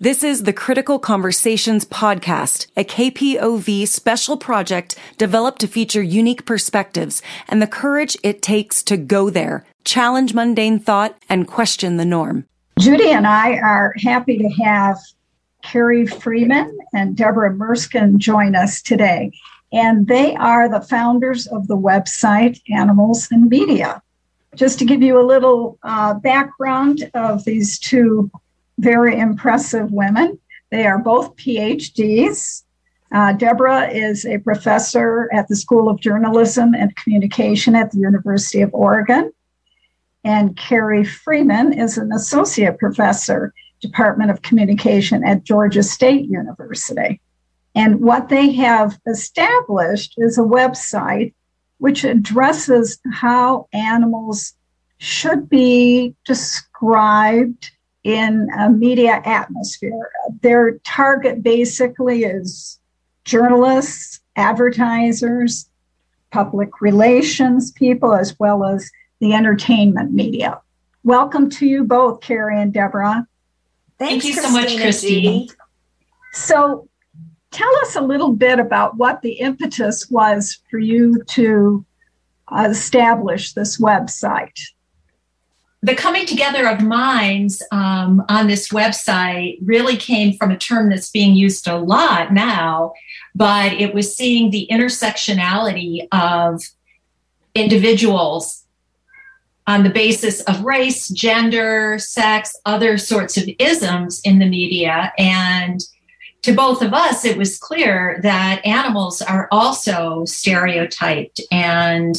This is the Critical Conversations podcast, a KPOV special project developed to feature unique perspectives and the courage it takes to go there, challenge mundane thought, and question the norm. Judy and I are happy to have Carrie Freeman and Debra Merskin join us today. And they are the founders of the website Animals and Media. Just to give you a little uh, background of these two very impressive women. They are both PhDs. Uh, Debra is a professor at the School of Journalism and Communication at the University of Oregon. And Carrie Freeman is an associate professor, Department of Communication at Georgia State University. And what they have established is a website which addresses how animals should be described in a media atmosphere. Their target basically is journalists, advertisers, public relations people, as well as the entertainment media. Welcome to you both, Carrie and Debra. Thanks, Thank you so much, Christine. So, tell us a little bit about what the impetus was for you to uh, establish this website the coming together of minds um, on this website really came from a term that's being used a lot now, but it was seeing the intersectionality of individuals on the basis of race, gender, sex, other sorts of isms in the media. And to both of us, it was clear that animals are also stereotyped and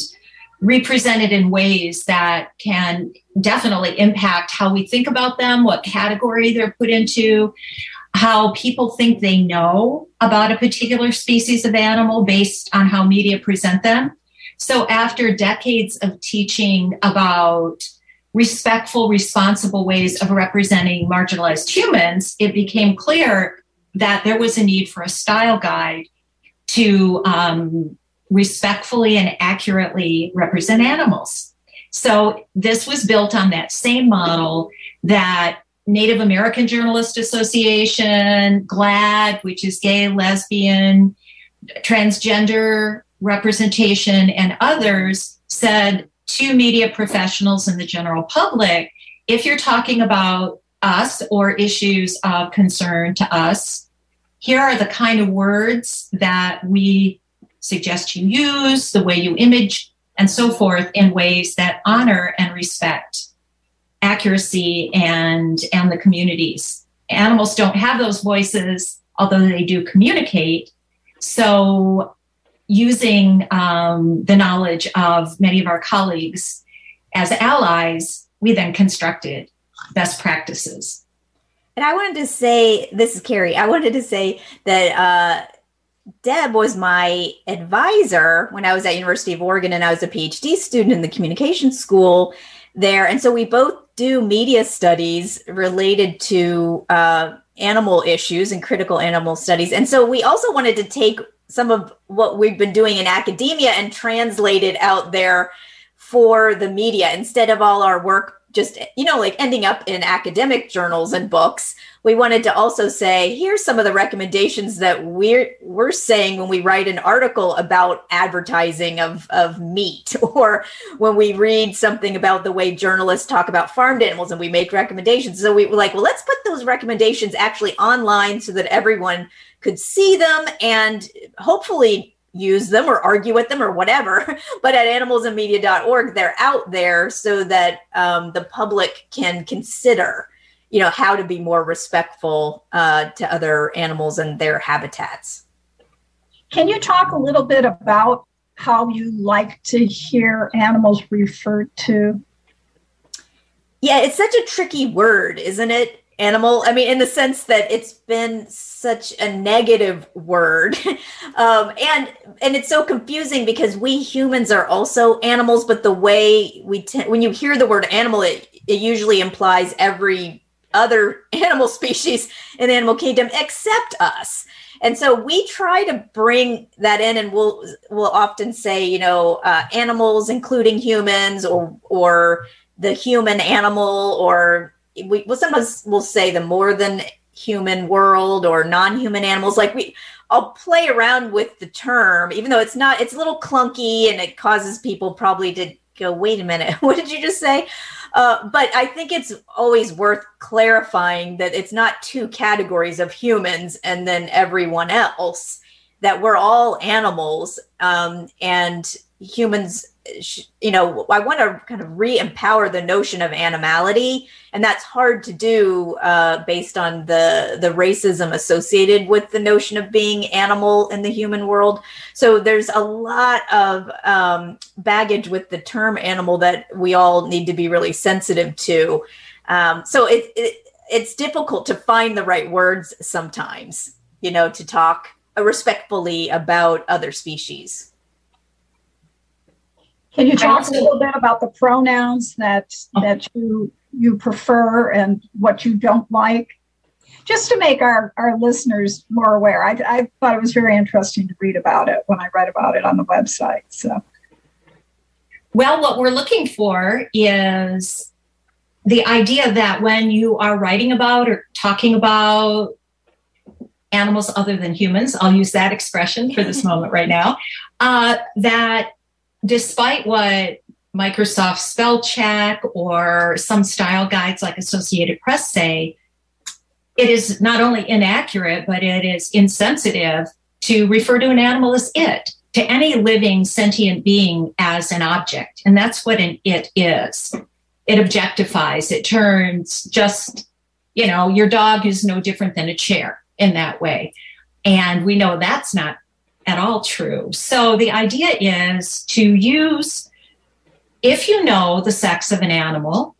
represented in ways that can definitely impact how we think about them, what category they're put into, how people think they know about a particular species of animal based on how media present them. So, after decades of teaching about respectful, responsible ways of representing marginalized humans, it became clear that there was a need for a style guide to um, respectfully and accurately represent animals. So this was built on that same model that Native American Journalist Association, GLAAD, which is gay, lesbian, transgender representation, and others said to media professionals and the general public if you're talking about us or issues of concern to us, here are the kind of words that we suggest you use, the way you image, and so forth in ways that honor and respect accuracy and and the communities. Animals don't have those voices, although they do communicate. So, using um, the knowledge of many of our colleagues as allies, we then constructed best practices. And I wanted to say, this is Carrie. I wanted to say that uh, Deb was my advisor when I was at University of Oregon and I was a PhD student in the communication school there. And so we both do media studies related to uh, animal issues and critical animal studies. And so we also wanted to take some of what we've been doing in academia and translate it out there for the media instead of all our work just you know like ending up in academic journals and books we wanted to also say here's some of the recommendations that we're we're saying when we write an article about advertising of of meat. Or when we read something about the way journalists talk about farmed animals and we make recommendations. So we were like well let's put those recommendations actually online so that everyone could see them and hopefully use them or argue with them or whatever. But at animalsandmedia.org, they're out there so that um, the public can consider, you know, how to be more respectful uh, to other animals and their habitats. Can you talk a little bit about how you like to hear animals referred to? Yeah, it's such a tricky word, isn't it? Animal i mean in the sense that it's been such a negative word. Um, and and it's so confusing because we humans are also animals but the way we t- when you hear the word animal it, it usually implies every other animal species in the animal kingdom except us. And so we try to bring that in and we'll we'll often say you know uh, animals including humans or or the human animal or we well sometimes we'll say the more than human world or non-human animals like we i'll play around with the term even though it's not it's a little clunky and it causes people probably to go wait a minute what did you just say? Uh, but i think it's always worth clarifying that it's not two categories of humans and then everyone else that we're all animals um, and humans you know i want to kind of re-empower the notion of animality and that's hard to do uh, based on the the racism associated with the notion of being animal in the human world. So there's a lot of um, baggage with the term animal that we all need to be really sensitive to. Um, so it, it it's difficult to find the right words sometimes you know to talk respectfully about other species can you talk a little bit about the pronouns that that you you prefer and what you don't like? Just to make our, our listeners more aware. I, I thought it was very interesting to read about it when I read about it on the website. So well, what we're looking for is the idea that when you are writing about or talking about animals other than humans, I'll use that expression for this moment right now, uh, that despite what Microsoft spell check or some style guides like Associated Press say, it is not only inaccurate, but it is insensitive to refer to an animal as it, to any living sentient being as an object. And that's what an it is. It objectifies, it turns just, you know, your dog is no different than a chair in that way. And we know that's not at all true. So the idea is to use, if you know the sex of an animal,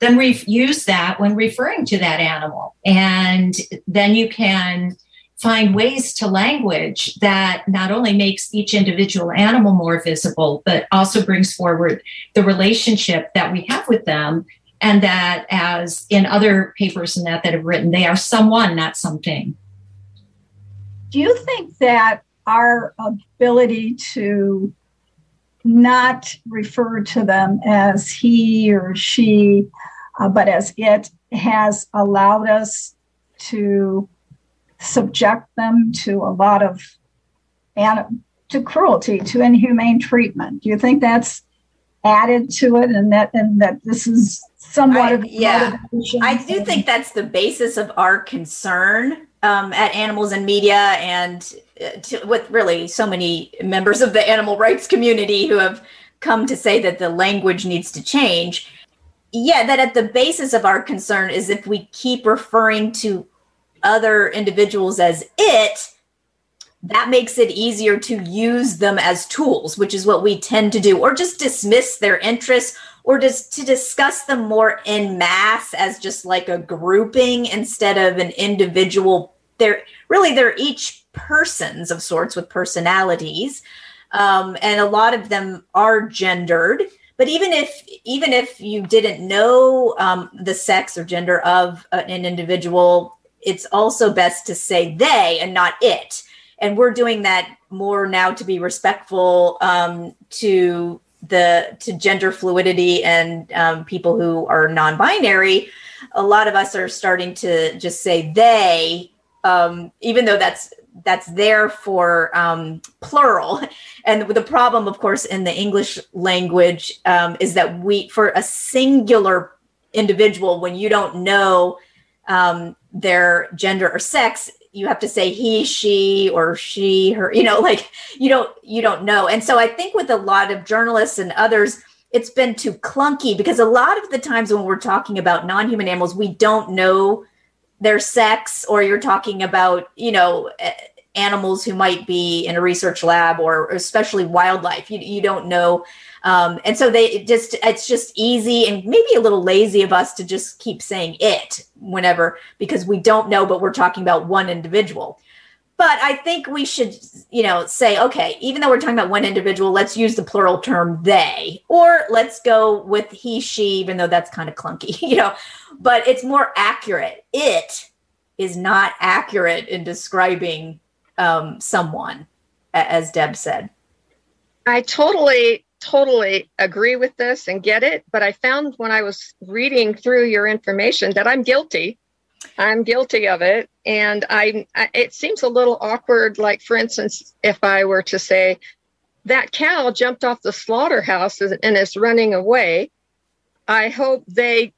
then re- use that when referring to that animal. And then you can find ways to language that not only makes each individual animal more visible, but also brings forward the relationship that we have with them. And that, as in other papers and that that have written, they are someone, not something. Do you think that our ability to not refer to them as he or she, uh, but as it has allowed us to subject them to a lot of and to cruelty, to inhumane treatment. Do you think that's added to it, and that and that this is somewhat I, of yeah? I do think that's the basis of our concern um, at Animals and Media and uh, to, with really so many members of the animal rights community who have come to say that the language needs to change. Yeah, that at the basis of our concern is if we keep referring to other individuals as it, that makes it easier to use them as tools, which is what we tend to do, or just dismiss their interests, or just to discuss them more in mass as just like a grouping instead of an individual they're really they're each persons of sorts with personalities um, and a lot of them are gendered. But even if even if you didn't know um, the sex or gender of an individual it's also best to say they and not it. And we're doing that more now to be respectful um, to the to gender fluidity and um, people who are non-binary. A lot of us are starting to just say they um, even though that's that's there for um, plural. And the problem, of course, in the English language um, is that we, for a singular individual, when you don't know um, their gender or sex, you have to say he, she, or she, her. You know, like you don't you don't know. And so I think with a lot of journalists and others. It's been too clunky because a lot of the times when we're talking about non-human animals, we don't know their sex or you're talking about you know animals who might be in a research lab or especially wildlife. You, you don't know. Um, and so they just it's just easy and maybe a little lazy of us to just keep saying it whenever because we don't know but we're talking about one individual but I think we should, you know, say, okay, even though we're talking about one individual, let's use the plural term they, or let's go with he, she, even though that's kind of clunky, you know, but it's more accurate. It is not accurate in describing um, someone, as Deb said. I totally, totally agree with this and get it. But I found when I was reading through your information that I'm guilty I'm guilty of it, and I, I. It seems a little awkward. Like, for instance, if I were to say, "That cow jumped off the slaughterhouse and is running away," I hope they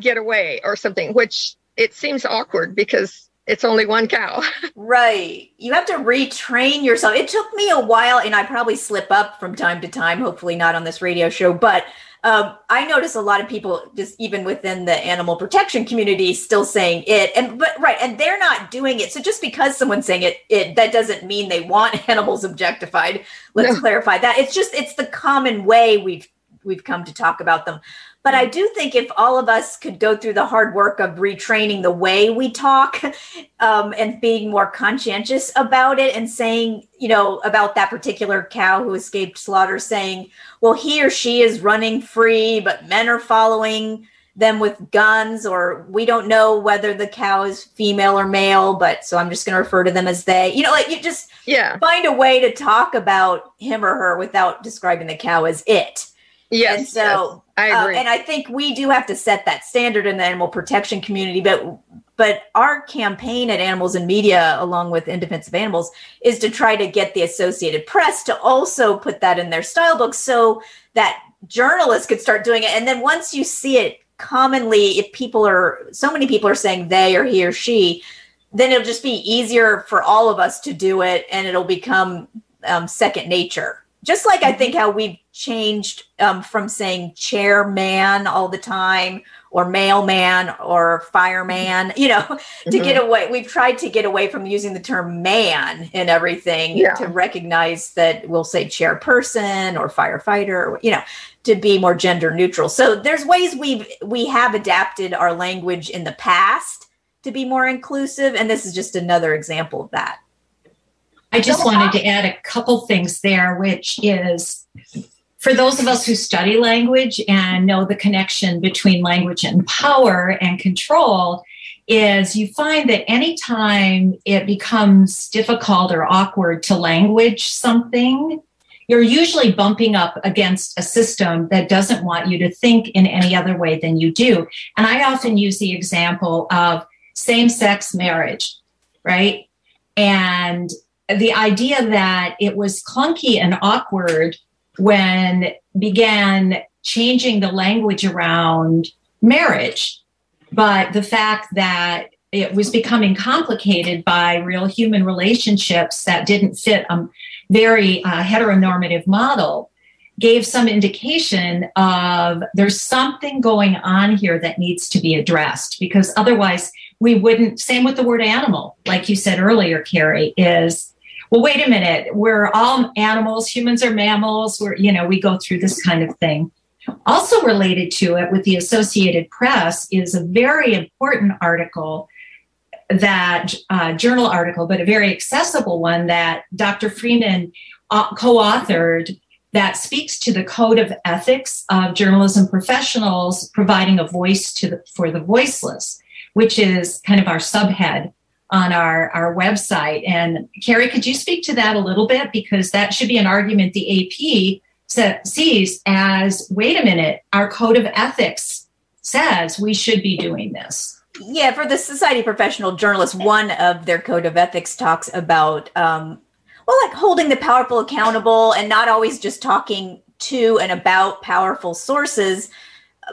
get away or something. Which it seems awkward because it's only one cow. right. You have to retrain yourself. It took me a while, and I probably slip up from time to time, hopefully not on this radio show, but um, I notice a lot of people just even within the animal protection community still saying it and but right and they're not doing it. So just because someone's saying it it that doesn't mean they want animals objectified. Let's no. clarify that. It's just it's the common way we've we've come to talk about them but I do think if all of us could go through the hard work of retraining the way we talk um, and being more conscientious about it and saying, you know, about that particular cow who escaped slaughter, saying, well, he or she is running free, but men are following them with guns, or we don't know whether the cow is female or male, but so I'm just going to refer to them as they. You know, like you just yeah find a way to talk about him or her without describing the cow as it. Yes. And so I uh, agree. Uh, and I think we do have to set that standard in the animal protection community, but but our campaign at Animals and Media, along with In Defense of Animals, is to try to get the Associated Press to also put that in their style books so that journalists could start doing it. And then once you see it commonly, if people are so many people are saying they or he or she, then it'll just be easier for all of us to do it, and it'll become um, second nature just like I think how we've changed um, from saying chairman all the time or mailman or fireman, you know, mm-hmm. to get away. We've tried to get away from using the term man in everything yeah. to recognize that we'll say chairperson or firefighter, or, you know, to be more gender neutral. So there's ways we've we have adapted our language in the past to be more inclusive, and this is just another example of that. I just wanted to add a couple things there, which is for those of us who study language and know the connection between language and power and control, is you find that anytime it becomes difficult or awkward to language something, you're usually bumping up against a system that doesn't want you to think in any other way than you do. And I often use the example of same sex marriage, right? And the idea that it was clunky and awkward when began changing the language around marriage. But the fact that it was becoming complicated by real human relationships that didn't fit a very uh, heteronormative model gave some indication of there's something going on here that needs to be addressed because otherwise we wouldn't same with the word animal like you said earlier carrie is well, wait a minute, we're all animals, humans are mammals, we're, you know, we go through this kind of thing. Also related to it with the Associated Press is a very important article that uh, journal article, but a very accessible one that Dr. Freeman uh, co-authored that speaks to the code of ethics of journalism professionals providing a voice to the, for the voiceless, which is kind of our subhead on our, our website. And Carrie, could you speak to that a little bit? Because that should be an argument the AP sees as wait a minute, our code of ethics says we should be doing this. Yeah, for the Society of Professional Journalists, one of their code of ethics talks about, um, well, like holding the powerful accountable and not always just talking to and about powerful sources,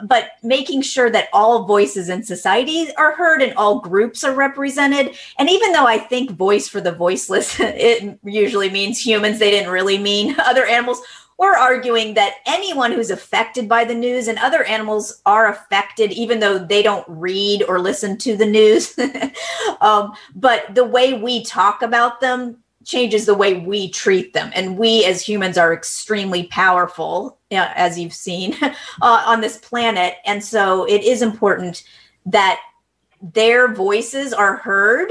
but making sure that all voices in society are heard and all groups are represented. And even though I think voice for the voiceless, it usually means humans, they didn't really mean other animals. We're arguing that anyone who's affected by the news and other animals are affected, even though they don't read or listen to the news. um, but the way we talk about them changes the way we treat them. And we as humans are extremely powerful, as you've seen, uh, on this planet. And so it is important that their voices are heard.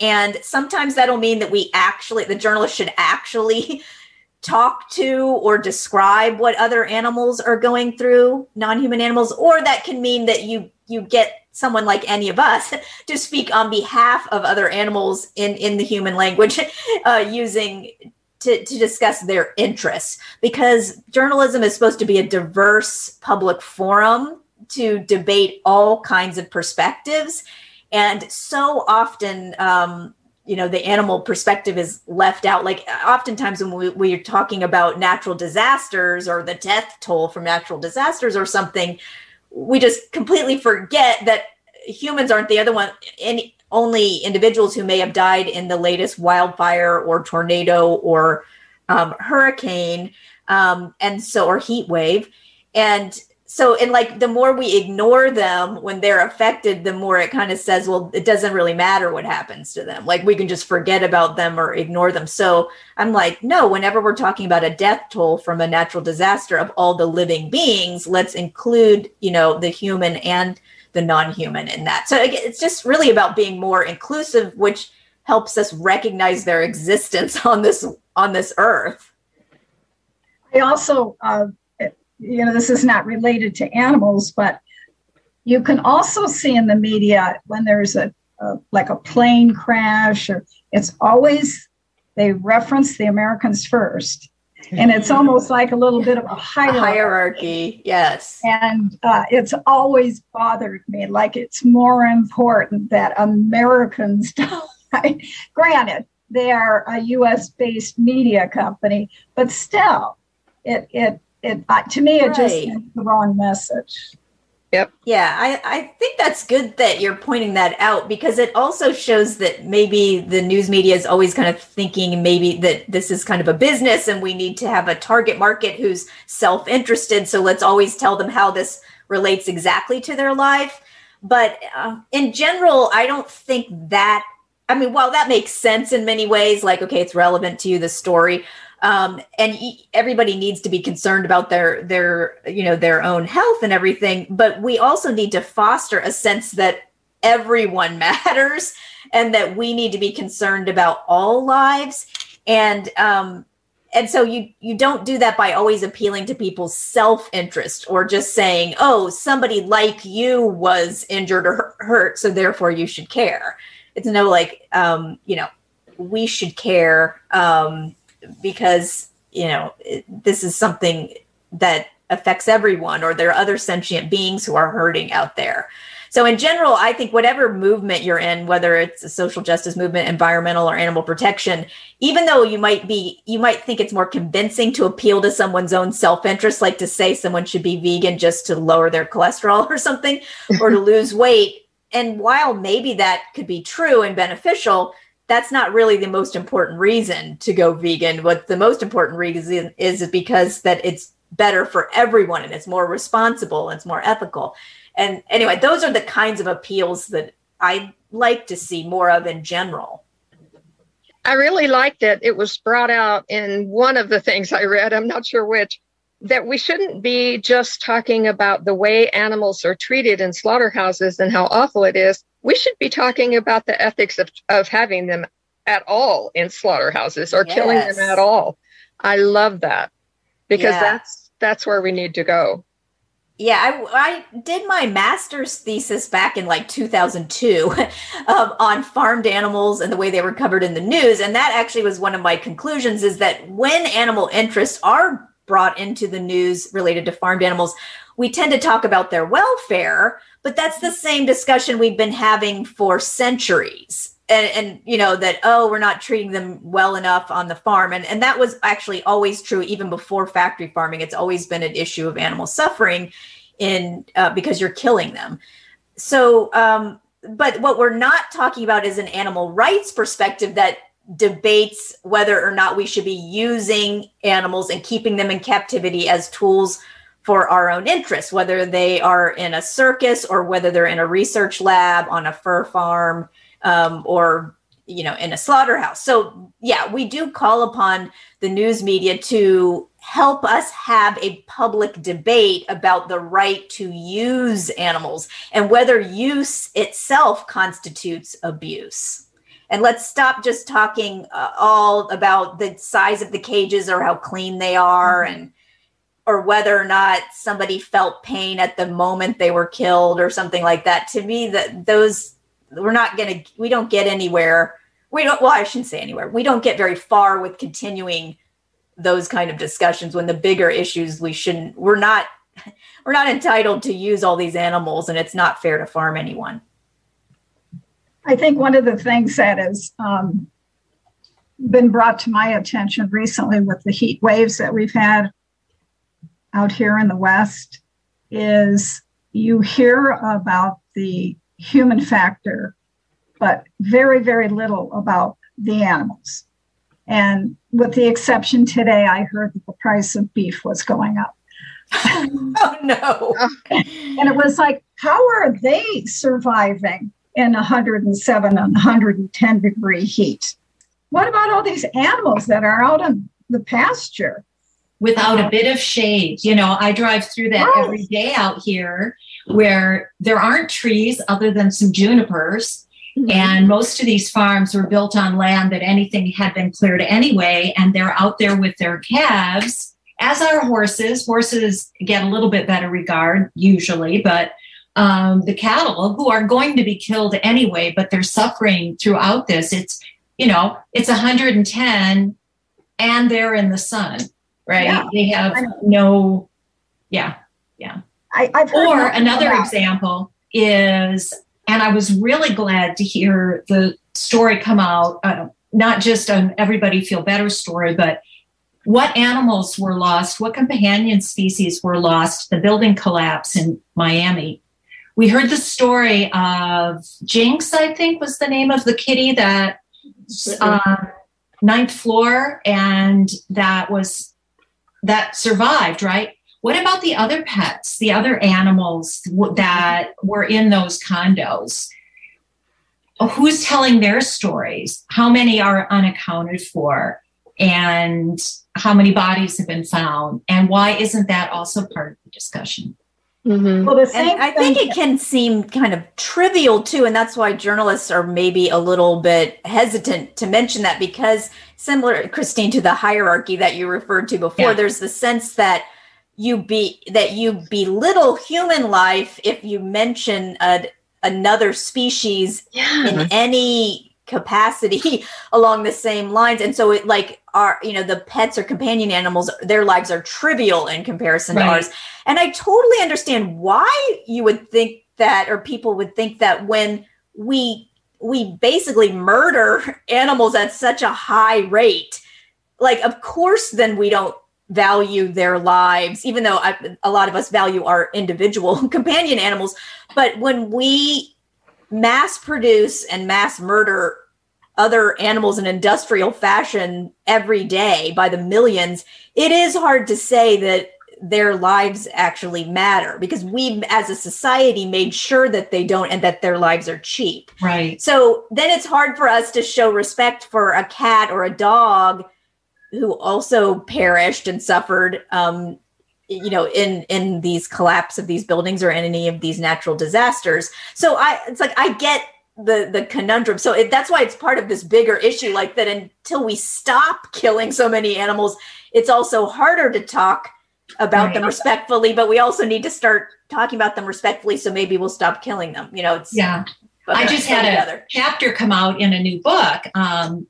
And sometimes that'll mean that we actually, the journalist should actually talk to or describe what other animals are going through, non human animals, or that can mean that you you get someone like any of us to speak on behalf of other animals in in the human language uh, using to, to discuss their interests because journalism is supposed to be a diverse public forum to debate all kinds of perspectives And so often, um, you know, the animal perspective is left out. Like oftentimes when we, we're talking about natural disasters or the death toll from natural disasters or something, we just completely forget that humans aren't the other one. Any only individuals who may have died in the latest wildfire or tornado or um, hurricane, um, and so or heat wave, and so and like the more we ignore them when they're affected the more it kind of says well it doesn't really matter what happens to them. Like we can just forget about them or ignore them. So i'm like no whenever we're talking about a death toll from a natural disaster of all the living beings let's include you know the human and the non-human in that. So it's just really about being more inclusive which helps us recognize their existence on this on this earth. I also uh, you know, this is not related to animals, but you can also see in the media when there's a, a like a plane crash, or it's always they reference the Americans first. And it's almost like a little bit of a hierarchy. hierarchy yes. And uh, it's always bothered me. Like it's more important that Americans die. Granted, they are a US based media company, but still, it, it it uh, to me it right. just the wrong message. Yep. Yeah, I, I think that's good that you're pointing that out because it also shows that maybe the news media is always kind of thinking maybe that this is kind of a business and we need to have a target market who's self interested. So let's always tell them how this relates exactly to their life. But uh, in general, I don't think that. I mean, while that makes sense in many ways, like, okay, it's relevant to you, the story, um, and everybody needs to be concerned about their their you know their own health and everything but we also need to foster a sense that everyone matters and that we need to be concerned about all lives. And um, and so you you don't do that by always appealing to people's self-interest or just saying oh somebody like you was injured or hurt so therefore you should care. It's no like um, you know we should care um, because you know this is something that affects everyone or there are other sentient beings who are hurting out there. So in general i think whatever movement you're in whether it's a social justice movement environmental or animal protection even though you might be you might think it's more convincing to appeal to someone's own self-interest like to say someone should be vegan just to lower their cholesterol or something or to lose weight. And while maybe that could be true and beneficial that's not really the most important reason to go vegan. What the most important reason is because that it's better for everyone and it's more responsible and it's more ethical. And anyway, those are the kinds of appeals that I like to see more of in general. I really liked it. It was brought out in one of the things I read, I'm not sure which, that we shouldn't be just talking about the way animals are treated in slaughterhouses and how awful it is we should be talking about the ethics of, of having them at all in slaughterhouses or yes. killing them at all. I love that because yeah. that's that's where we need to go. Yeah, I, I did my master's thesis back in like 2002 um, on farmed animals and the way they were covered in the news. And that actually was one of my conclusions is that when animal interests are brought into the news related to farmed animals, we tend to talk about their welfare, but that's the same discussion we've been having for centuries. And, and, you know that oh we're not treating them well enough on the farm. And and that was actually always true even before factory farming. It's always been an issue of animal suffering in uh, because you're killing them. So um but what we're not talking about is an animal rights perspective that debates whether or not we should be using animals and keeping them in captivity as tools for our own interests, whether they are in a circus or whether they're in a research lab on a fur farm um, or you know in a slaughterhouse. So yeah, we do call upon the news media to help us have a public debate about the right to use animals and whether use itself constitutes abuse. And let's stop just talking uh, all about the size of the cages or how clean they are and or whether or not somebody felt pain at the moment they were killed or something like that. To me that those we're not going to we don't get anywhere. We don't well i shouldn't say anywhere. We don't get very far with continuing those kind of discussions when the bigger issues we shouldn't we're not we're not entitled to use all these animals and it's not fair to farm anyone I think one of the things that has um, been brought to my attention recently with the heat waves that we've had out here in the West is you hear about the human factor, but very, very little about the animals. And with the exception today, I heard that the price of beef was going up. oh no. and it was like, how are they surviving in 107 and 110 degree heat? What about all these animals that are out in the pasture? Without a bit of shade. You know, I drive through that Right. every day out here where there aren't trees other than some junipers. Mm-hmm. And most of these farms were built on land that anything had been cleared anyway. And they're out there with their calves, as are horses. Horses get a little bit better regard usually, but um, the cattle who are going to be killed anyway, but they're suffering throughout this. It's, you know, it's 110 and they're in the sun, right? Yeah. They have no, yeah. I, I've heard Or another about- example is, and I was really glad to hear the story come out, uh, not just an Everybody Feel Better story, but what animals were lost, what companion species were lost, the building collapse in Miami. We heard the story of Jinx, I think was the name of the kitty that um, ninth floor and that was that survived right? What about the other pets the other animals that were in those condos? Who's telling their stories? How many are unaccounted for? And how many bodies have been found? And why isn't that also part of the discussion Mhm. Well, the same And I think it can seem kind of trivial too, and that's why journalists are maybe a little bit hesitant to mention that because similar, Christine, to the hierarchy that you referred to before, Yeah. there's the sense that you be that you belittle human life if you mention a, another species Yeah. in any capacity along the same lines. And so it like our you know the pets or companion animals their lives are trivial in comparison to ours. And i totally understand why you would think that or people would think that when we we basically murder animals at such a high rate like of course then we don't value their lives even though I, a lot of us value our individual companion animals. But when we mass produce and mass murder other animals in industrial fashion every day by the millions, it is hard to say that their lives actually matter because we as a society made sure that they don't and that their lives are cheap. right So then it's hard for us to show respect for a cat or a dog who also perished and suffered um, you know in in these collapse of these buildings or in any of these natural disasters. So i it's like i get the the conundrum. So it, that's why it's part of this bigger issue like that until we stop killing so many animals it's also harder to talk about them respectfully but we also need to start talking about them respectfully so maybe we'll stop killing them you know it's yeah. I just had a chapter come out in a new book. Um,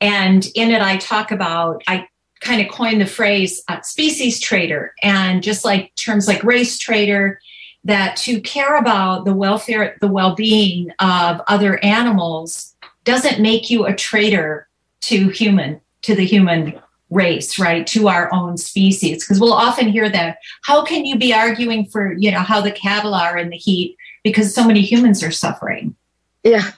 and in it, I talk about, I kind of coined the phrase uh, species traitor. And just like terms like race traitor, that to care about the welfare, the well being of other animals doesn't make you a traitor to human, to the human race, right? To our own species. Because we'll often hear that. How can you be arguing for, you know, how the cattle are in the heat because so many humans are suffering? Yeah.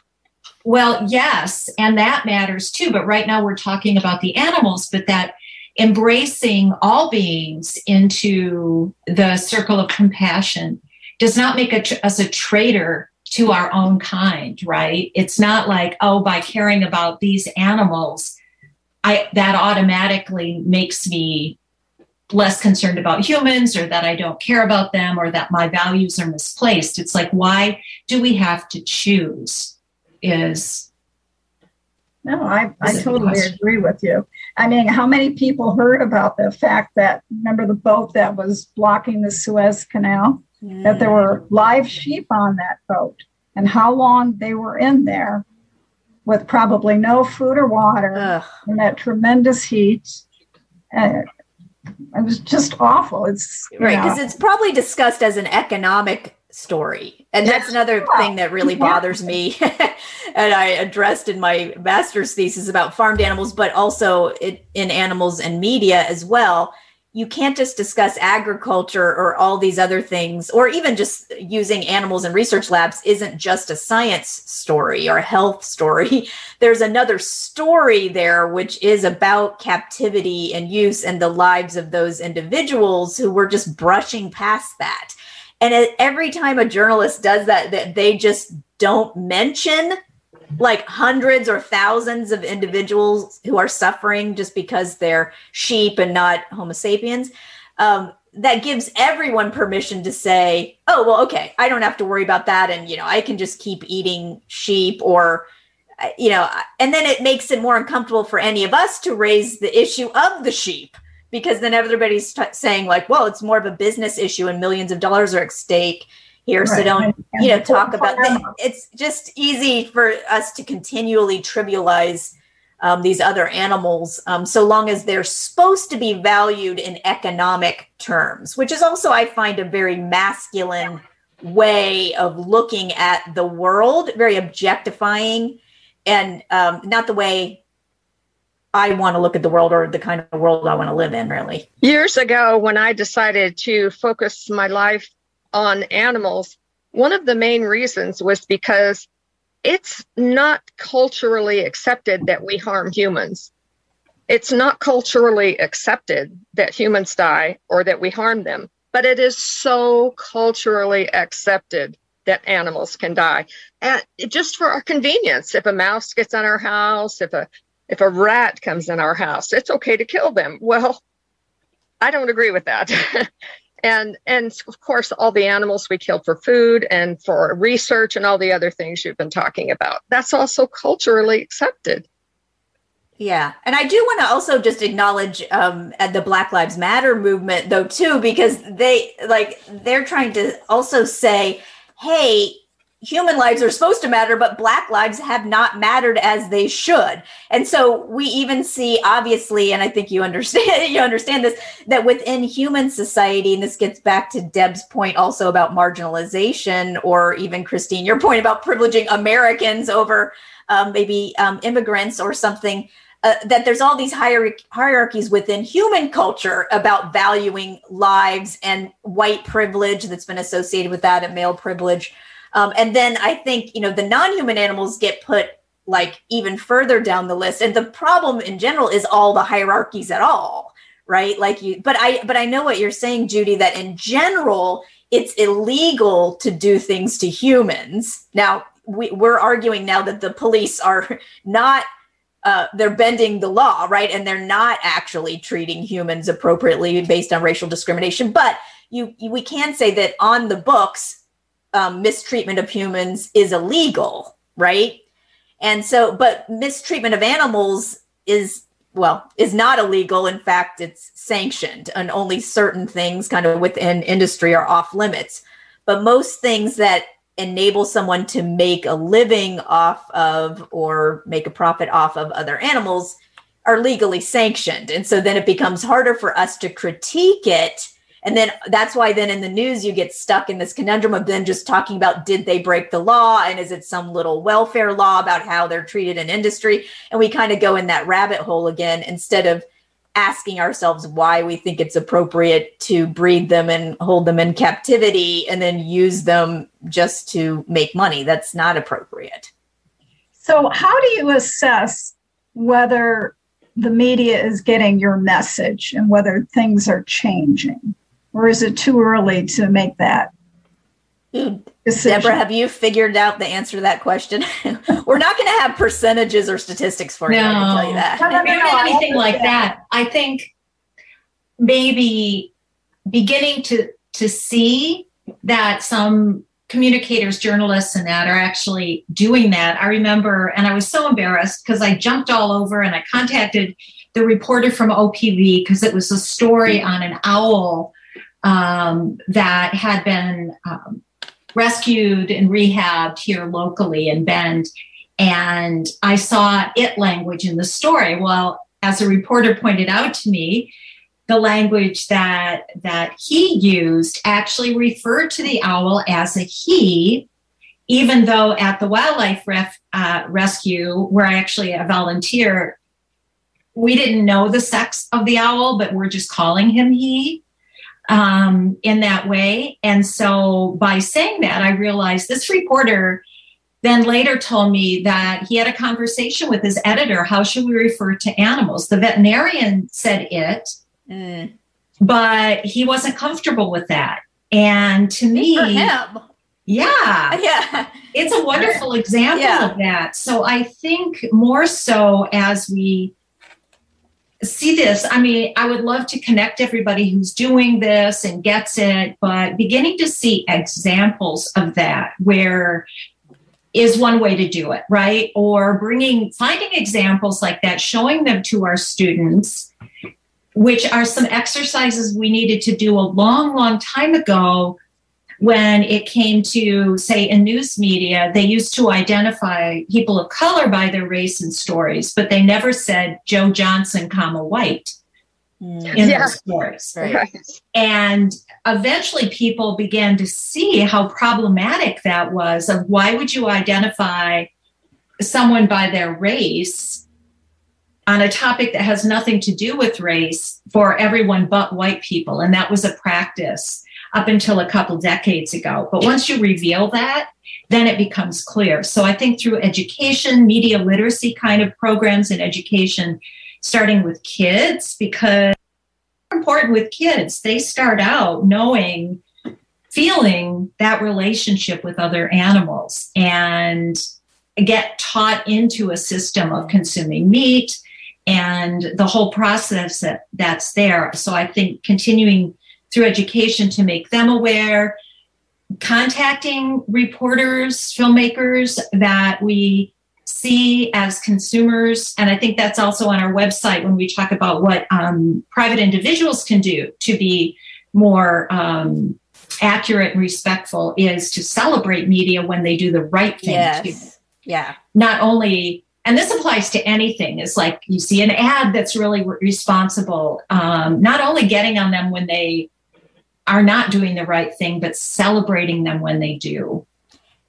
Well, yes, and that matters too. But right now we're talking about the animals, but that embracing all beings into the circle of compassion does not make a tr- us a traitor to our own kind, right? It's not like, oh, by caring about these animals, I that automatically makes me less concerned about humans or that I don't care about them or that my values are misplaced. It's like, why do we have to choose? Is No, I, I totally agree with you. I mean, how many people heard about the fact that, remember the boat that was blocking the Suez Canal? That there were live sheep on that boat and how long they were in there with probably no food or water Ugh. in that tremendous heat. Uh, it was just awful. It's, right because it's probably discussed as an economic story. And that's another thing that really bothers me. and I addressed in my master's thesis about farmed animals, but also it, in animals and media as well. You can't just discuss agriculture or all these other things, or even just using animals in research labs isn't just a science story or a health story. There's another story there, which is about captivity and use and the lives of those individuals who were just brushing past that and every time a journalist does that, that they just don't mention like hundreds or thousands of individuals who are suffering just because they're sheep and not Homo sapiens. Um, that gives everyone permission to say, oh, well, okay, I don't have to worry about that. And, you know, I can just keep eating sheep or, uh, you know, and then it makes it more uncomfortable for any of us to raise the issue of the sheep because then everybody's t- saying like, well, it's more of a business issue and millions of dollars are at stake here. Right. So don't, and, you know, talk about that. It's just easy for us to continually trivialize um, these other animals um, so long as they're supposed to be valued in economic terms, which is also, I find, a very masculine way of looking at the world, very objectifying and um, not the way I want to look at the world or the kind of world I want to live in, really. Years ago, when I decided to focus my life on animals, one of the main reasons was because it's not culturally accepted that we harm humans. It's not culturally accepted that humans die or that we harm them, but it is so culturally accepted that animals can die. And just for our convenience, if a mouse gets on our house, if a if a rat comes in our house, it's okay to kill them. Well, I don't agree with that. and and of course all the animals we kill for food and for research and all the other things you've been talking about. That's also culturally accepted. Yeah, and I do want to also just acknowledge um, the Black Lives Matter movement, though, too, because they like they're trying to also say, "Hey, human lives are supposed to matter, but Black lives have not mattered as they should. And so we even see, obviously, and I think you understand, you understand this, that within human society, and this gets back to Deb's point also about marginalization, or even Christine, your point about privileging Americans over um, maybe um, immigrants or something. Uh, that there's all these hierarchies within human culture about valuing lives and white privilege that's been associated with that and male privilege um, and then I think, you know, the non human animals get put like even further down the list. And the problem in general is all the hierarchies at all, right? Like you, but I, but I know what you're saying, Judy, that in general, it's illegal to do things to humans. Now, we, we're arguing now that the police are not uh, they're bending the law, right? And they're not actually treating humans appropriately based on racial discrimination. But you, you, we can say that on the books, um, mistreatment of humans is illegal, right? And so, but mistreatment of animals is, well, is not illegal. In fact, it's sanctioned, and only certain things kind of within industry are off limits. But most things that enable someone to make a living off of or make a profit off of other animals are legally sanctioned. And so then it becomes harder for us to critique it and then that's why then in the news you get stuck in this conundrum of then just talking about did they break the law and is it some little welfare law about how they're treated in industry? And we kind of go in that rabbit hole again instead of asking ourselves why we think it's appropriate to breed them and hold them in captivity and then use them just to make money. That's not appropriate. So, how do you assess whether the media is getting your message and whether things are changing? Or is it too early to make that? Hmm. Decision? Debra, have you figured out the answer to that question? We're not going to have percentages or statistics for you. No. I can tell you that. No, no, no, no anything like that. that. I think maybe beginning to to see that some communicators, journalists, and that are actually doing that. I remember, and I was so embarrassed because I jumped all over and I contacted the reporter from OPB because it was a story hmm. on an owl um, that had been um, rescued and rehabbed here locally in Bend. And I saw it language in the story. Well, as a reporter pointed out to me, the language that that he used actually referred to the owl as a he even though at the wildlife ref, uh, rescue where i actually a volunteer we didn't know the sex of the owl but we're just calling him he um, in that way. And so by saying that i realized this reporter then later told me that he had a conversation with his editor. How should we refer to animals? The veterinarian said it mm. but he wasn't comfortable with that. And to me yeah. Yeah. It's a wonderful example yeah. of that. So i think more so as we see this i mean i would love to connect everybody who's doing this and gets it but beginning to see examples of that where is one way to do it, right? Or bringing, finding examples like that, showing them to our students, which are some exercises we needed to do a long, long time ago when it came to, say, in news media, they used to identify people of color by their race and stories, but they never said Joe Johnson, comma, white mm. in yeah. those stories. Right. And eventually people began to see how problematic that was of why would you identify someone by their race on a topic that has nothing to do with race for everyone but white people and that was a practice up until a couple decades ago but once you reveal that then it becomes clear so i think through education media literacy kind of programs and education starting with kids because important with kids. They start out knowing, feeling that relationship with other animals and get taught into a system of consuming meat and the whole process that, that's there. So I think continuing through education to make them aware, contacting reporters, filmmakers that we see as consumers. And I think that's also on our website when we talk about what um, private individuals can do to be more um, accurate and respectful is to celebrate media when they do the right thing. Yes. Too. Yeah. Not only, and this applies to anything, is like you see an ad that's really responsible, um, not only getting on them when they are not doing the right thing, but celebrating them when they do.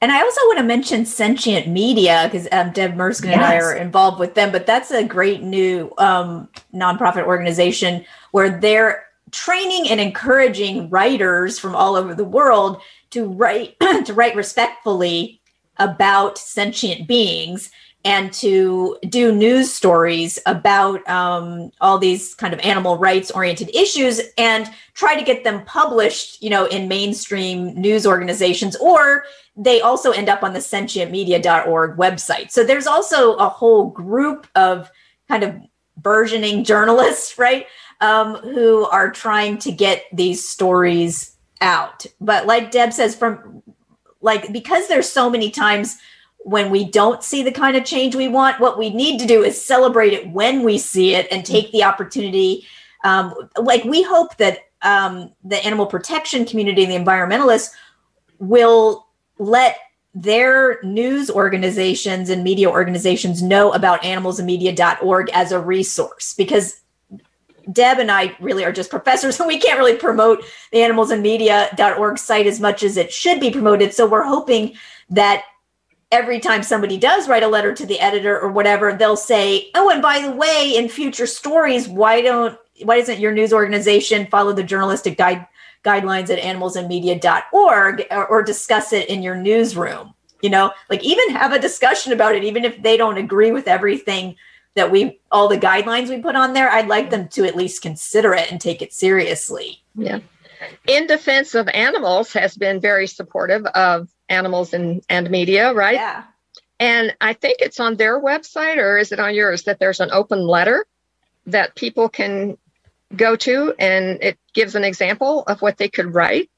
And I also want to mention Sentient Media because um, Deb Merskin yes. and I are involved with them, but that's a great new um, nonprofit organization where they're training and encouraging writers from all over the world to write to write respectfully about sentient beings and to do news stories about um, all these kind of animal rights oriented issues and try to get them published you know in mainstream news organizations or they also end up on the sentientmedia.org website. So there's also a whole group of kind of burgeoning journalists right um, who are trying to get these stories out. But like deb says from like because there's so many times when we don't see the kind of change we want, what we need to do is celebrate it when we see it and take the opportunity. Um, like we hope that um, the animal protection community and the environmentalists will let their news organizations and media organizations know about animalsandmedia.org as a resource because Deb and I really are just professors and we can't really promote the animalsandmedia.org site as much as it should be promoted. So we're hoping that every time somebody does write a letter to the editor or whatever, they'll say, "Oh, and by the way, in future stories, why don't why doesn't your news organization follow the journalistic guide guidelines at animalsandmedia.org or, or discuss it in your newsroom?" You know, like even have a discussion about it, even if they don't agree with everything that we all the guidelines we put on there. I'd like them to at least consider it and take it seriously. Yeah. In Defense of Animals has been very supportive of animals and, and media, right? Yeah. And I think it's on their website or is it on yours that there's an open letter that people can go to and it gives an example of what they could write?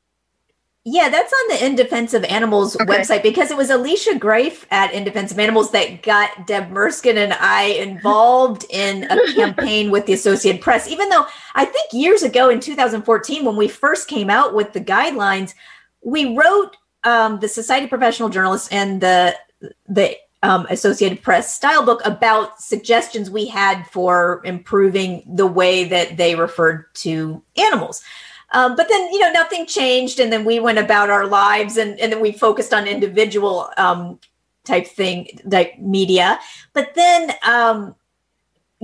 Yeah, that's on the In Defense of Animals okay. website because it was Alicia Graef at In Defense of Animals that got Deb Merskin and I involved in a campaign with the Associated Press. Even though I think years ago in 2014, when we first came out with the guidelines, we wrote um, the Society of Professional Journalists and the the um, Associated Press style book about suggestions we had for improving the way that they referred to animals. Um, but then, you know, nothing changed. And then we went about our lives and, and then we focused on individual um, type thing, like media. But then um,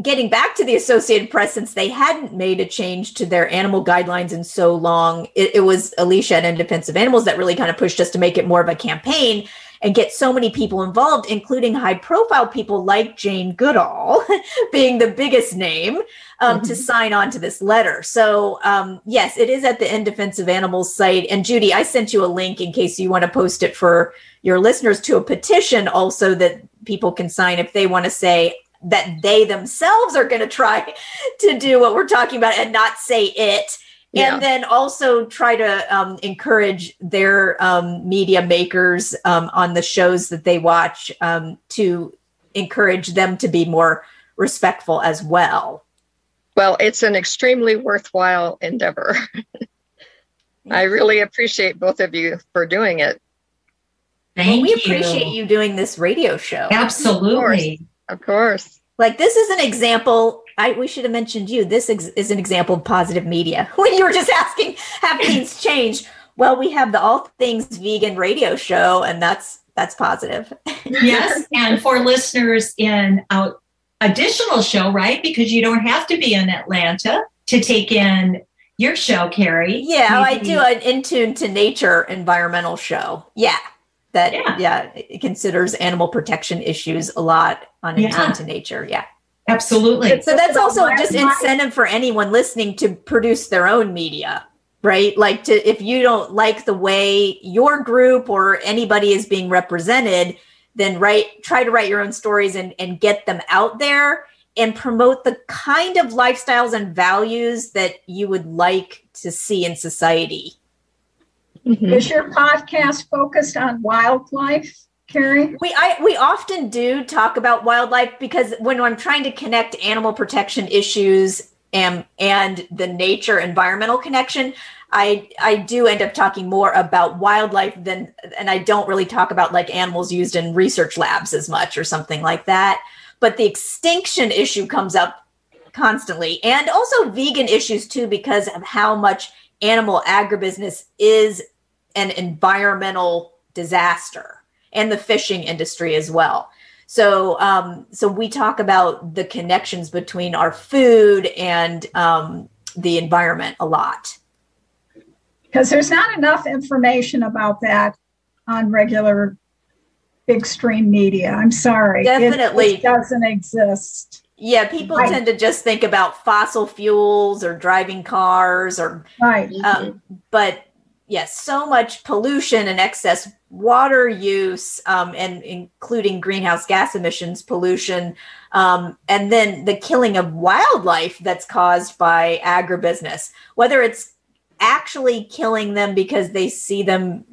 getting back to the Associated Press, since they hadn't made a change to their animal guidelines in so long, it, it was Alicia and In Defense of Animals that really kind of pushed us to make it more of a campaign and get so many people involved, including high profile people like Jane Goodall, being the biggest name, um, mm-hmm. to sign on to this letter. So, um, yes, it is at the In Defense of Animals site. And Judy, I sent you a link in case you want to post it for your listeners to a petition also that people can sign if they want to say, that they themselves are going to try to do what we're talking about and not say it yeah. and then also try to um, encourage their um, media makers um, on the shows that they watch um, to encourage them to be more respectful as well. Well, it's an extremely worthwhile endeavor. I really appreciate both of you for doing it. Thank well, we you. appreciate you doing this radio show. Absolutely. Of course. Like this is an example I, we should have mentioned you. This ex- is an example of positive media. When you were just asking, have things changed? Well, we have the All Things Vegan radio show, and that's that's positive. yes, and for listeners in a additional show, right? Because you don't have to be in Atlanta to take in your show, Carrie. Yeah, oh, I do an In Tune to Nature environmental show. Yeah, that yeah, yeah it considers animal protection issues a lot on In yeah. Tune to Nature. Yeah. Absolutely. So that's also just incentive for anyone listening to produce their own media, right? Like to if you don't like the way your group or anybody is being represented, then write try to write your own stories and, and get them out there and promote the kind of lifestyles and values that you would like to see in society. Mm-hmm. Is your podcast focused on wildlife? Carrie? We I we often do talk about wildlife because when I'm trying to connect animal protection issues and and the nature environmental connection, I I do end up talking more about wildlife than and I don't really talk about like animals used in research labs as much or something like that. But the extinction issue comes up constantly and also vegan issues too because of how much animal agribusiness is an environmental disaster and the fishing industry as well. So, um, so we talk about the connections between our food and um, the environment a lot. Because there's not enough information about that on regular big stream media. I'm sorry. Definitely it, doesn't exist. Yeah, people right. tend to just think about fossil fuels or driving cars or right. Um, but yes, so much pollution and excess water use, um, and including greenhouse gas emissions pollution, um, and then the killing of wildlife that's caused by agribusiness, whether it's actually killing them because they see them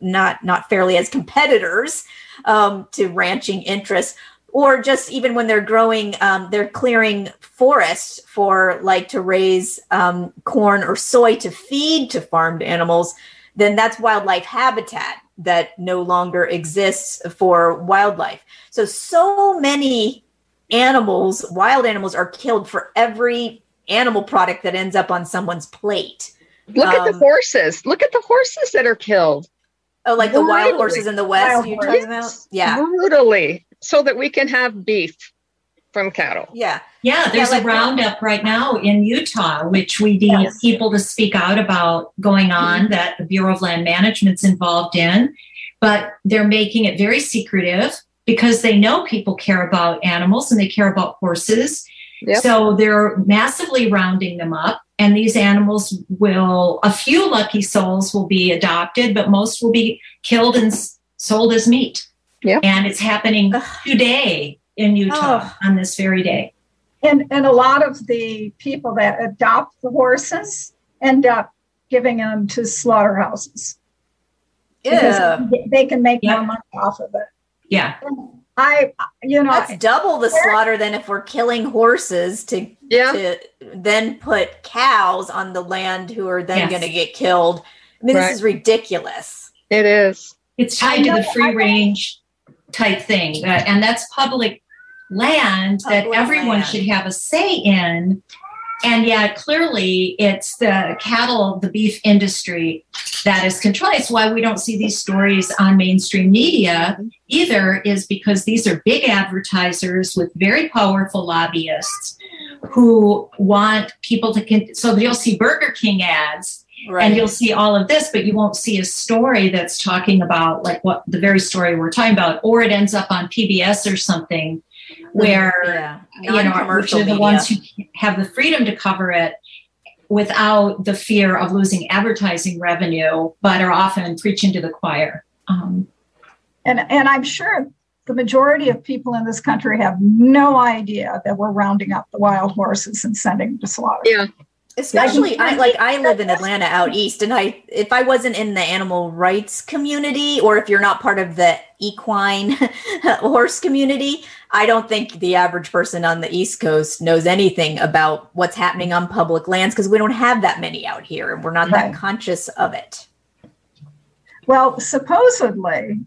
not not fairly as competitors um, to ranching interests or just even when they're growing um, they're clearing forests for like to raise um, corn or soy to feed to farmed animals then that's wildlife habitat that no longer exists for wildlife. So so many animals wild animals are killed for every animal product that ends up on someone's plate. Look um, at the um, horses. Look at the horses that are killed. Oh, like brutally. the wild horses in the west you're talking about? Yeah. Brutally so that we can have beef from cattle. Yeah. Yeah, there's yeah, like a roundup right now in Utah, which we need yes. people to speak out about going on mm-hmm. that the Bureau of Land Management's involved in. But they're making it very secretive because they know people care about animals and they care about horses. Yep. So they're massively rounding them up. And these animals will, a few lucky souls will be adopted, but most will be killed and sold as meat. Yeah. And it's happening today in Utah oh. on this very day. And, and a lot of the people that adopt the horses end up giving them to slaughterhouses. Yeah. They can make more money off of it. Yeah. I, you know, that's double the slaughter than if we're killing horses to, yeah. to then put cows on the land who are then yes. going to get killed. I mean, right. this is ridiculous. It is. It's tied to the free range type thing, and that's public land that everyone land. should have a say in. And yet, clearly, it's the cattle, the beef industry that is controlling. It's why we don't see these stories on mainstream media either, is because these are big advertisers with very powerful lobbyists who want people to. Con- so you'll see Burger King ads Right. and you'll see all of this, but you won't see a story that's talking about like what the very story we're talking about, or it ends up on PBS or something where yeah. you know, which Non-commercial are the media. ones who have the freedom to cover it without the fear of losing advertising revenue, but are often preaching to the choir. Um, And and I'm sure the majority of people in this country have no idea that we're rounding up the wild horses and sending them to slaughter. Yeah. Especially I like I live in Atlanta out east and I if I wasn't in the animal rights community or if you're not part of the equine horse community, I don't think the average person on the east coast knows anything about what's happening on public lands because we don't have that many out here and we're not Right. that conscious of it. Well, supposedly,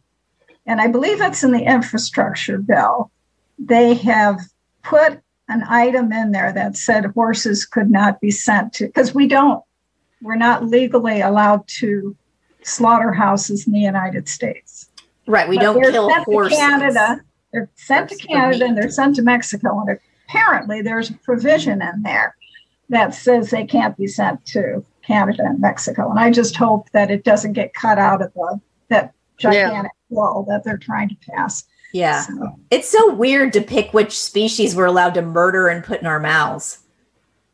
and I believe it's in the infrastructure bill, they have put an item in there that said horses could not be sent to, because we don't, we're not legally allowed to slaughterhouses in the United States. Right, we But don't kill sent horses. To Canada, they're sent to For- for Canada and they're sent to Mexico. And apparently, there's a provision in there that says they can't be sent to Canada and Mexico. And I just hope that it doesn't get cut out of the that gigantic wall that they're trying to pass. Yeah. So, It's so weird to pick which species we're allowed to murder and put in our mouths.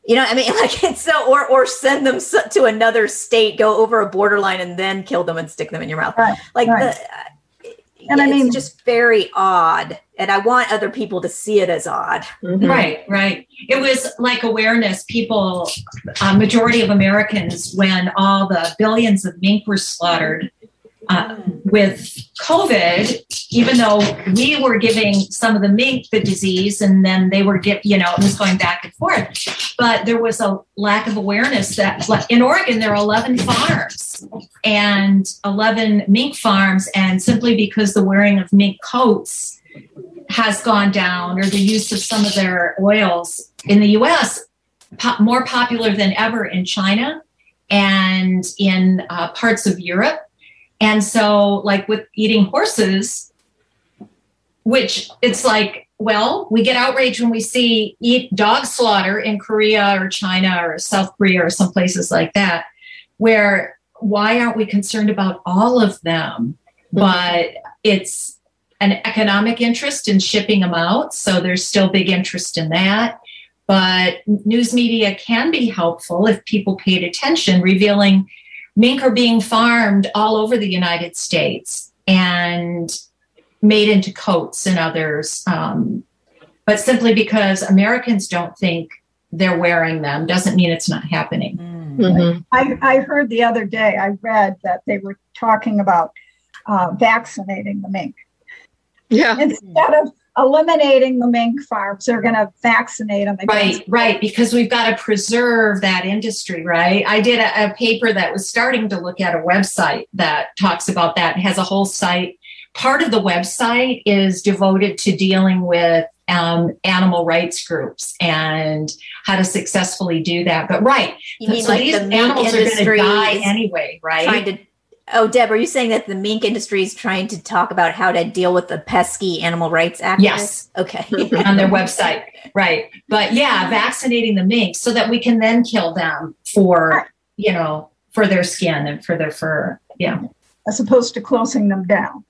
You know, I mean, like it's so, or or send them to another state, go over a borderline, and then kill them and stick them in your mouth. Right, Like right. the, And I mean- just very odd, and I want other people to see it as odd. Mhm. Right, right. It was like awareness. People, a majority of Americans, when all the billions of mink were slaughtered uh, with COVID, even though we were giving some of the mink the disease and then they were you know, it was going back and forth. But there was a lack of awareness that in Oregon, there are 11 farms and 11 mink farms. And simply because the wearing of mink coats has gone down or the use of some of their oils in the US po- more popular than ever in China and in uh, parts of Europe. And so, like with eating horses, which it's like, well, we get outraged when we see eat dog slaughter in Korea or China or South Korea or some places like that, where why aren't we concerned about all of them? But it's an economic interest in shipping them out. So there's still big interest in that. But news media can be helpful if people paid attention, revealing mink are being farmed all over the United States and made into coats and others. Um, but simply because Americans don't think they're wearing them doesn't mean it's not happening. Mhm. I, I heard the other day, I read that they were talking about uh, vaccinating the mink. Yeah. Instead of eliminating the mink farms, they're going to vaccinate them. against- Right, right, because we've got to preserve that industry, right? I did a, a paper that was starting to look at a website that talks about that. It has a whole site. Part of the website is devoted to dealing with um, animal rights groups and how to successfully do that. But right, You mean so like these the animals are going to industry die is anyway, right? trying to? Oh, Deb, are you saying that the mink industry is trying to talk about how to deal with the pesky animal rights activists? Yes. Okay. on their website, right? But yeah, vaccinating the mink so that we can then kill them for you know for their skin and for their fur. Yeah, As opposed to closing them down.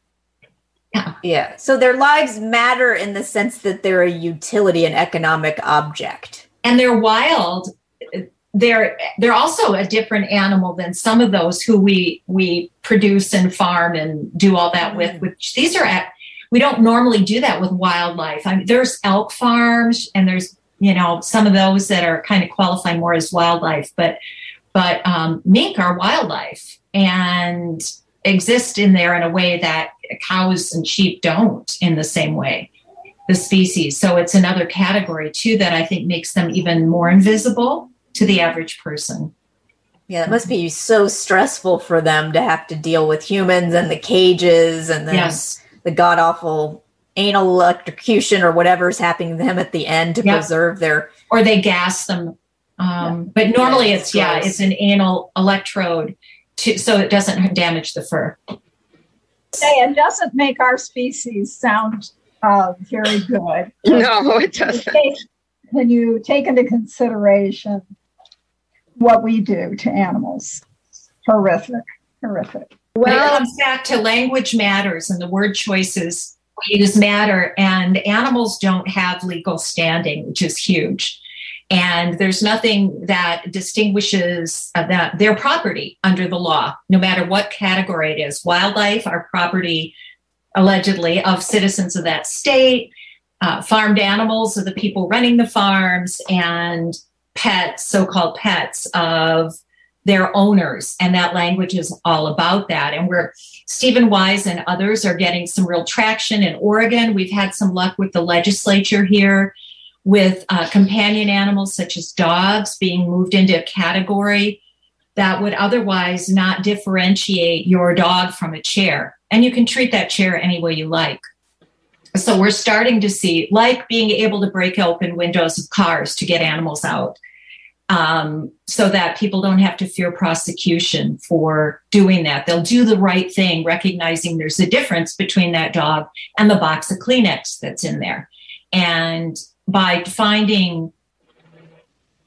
Yeah. So their lives matter in the sense that they're a utility and economic object. and they're wild. They're they're also a different animal than some of those who we we produce and farm and do all that with. Which these are at, we don't normally do that with wildlife. I mean, there's elk farms and there's you know some of those that are kind of qualify more as wildlife, but but um, mink are wildlife and exist in there in a way that cows and sheep don't in the same way the species. So it's another category too that I think makes them even more invisible to the average person. Yeah, it must be so stressful for them to have to deal with humans and the cages and then Yes. the god awful anal electrocution or whatever is happening to them at the end to preserve their or they gas them um, but normally yeah, it's, yeah it's an anal electrode to, so it doesn't damage the fur. Say it doesn't make our species sound uh, very good. No it doesn't. When you take into consideration what we do to animals horrific horrific well, it comes back to language matters and the word choices we use matter, and animals don't have legal standing, which is huge. And there's nothing that distinguishes uh, that their property under the law, no matter what category it is. Wildlife are property, allegedly, of citizens of that state. Uh, farmed animals are the people running the farms, and pets, so called pets, of their owners. And that language is all about that. And we're, Steven Wise and others are getting some real traction in Oregon. We've had some luck with the legislature here with uh, companion animals such as dogs being moved into a category that would otherwise not differentiate your dog from a chair. And you can treat that chair any way you like. So we're starting to see, like being able to break open windows of cars to get animals out um, so that people don't have to fear prosecution for doing that. They'll do the right thing, recognizing there's a difference between that dog and the box of Kleenex that's in there. And by finding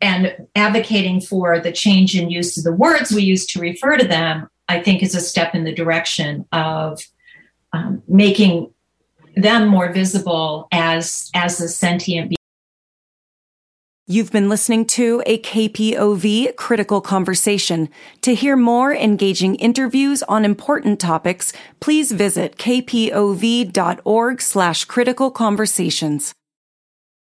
and advocating for the change in use of the words we use to refer to them, I think is a step in the direction of um, making them more visible as as a sentient being. You've been listening to a KPOV critical conversation. To hear more engaging interviews on important topics, please visit kpov.org slash critical conversations.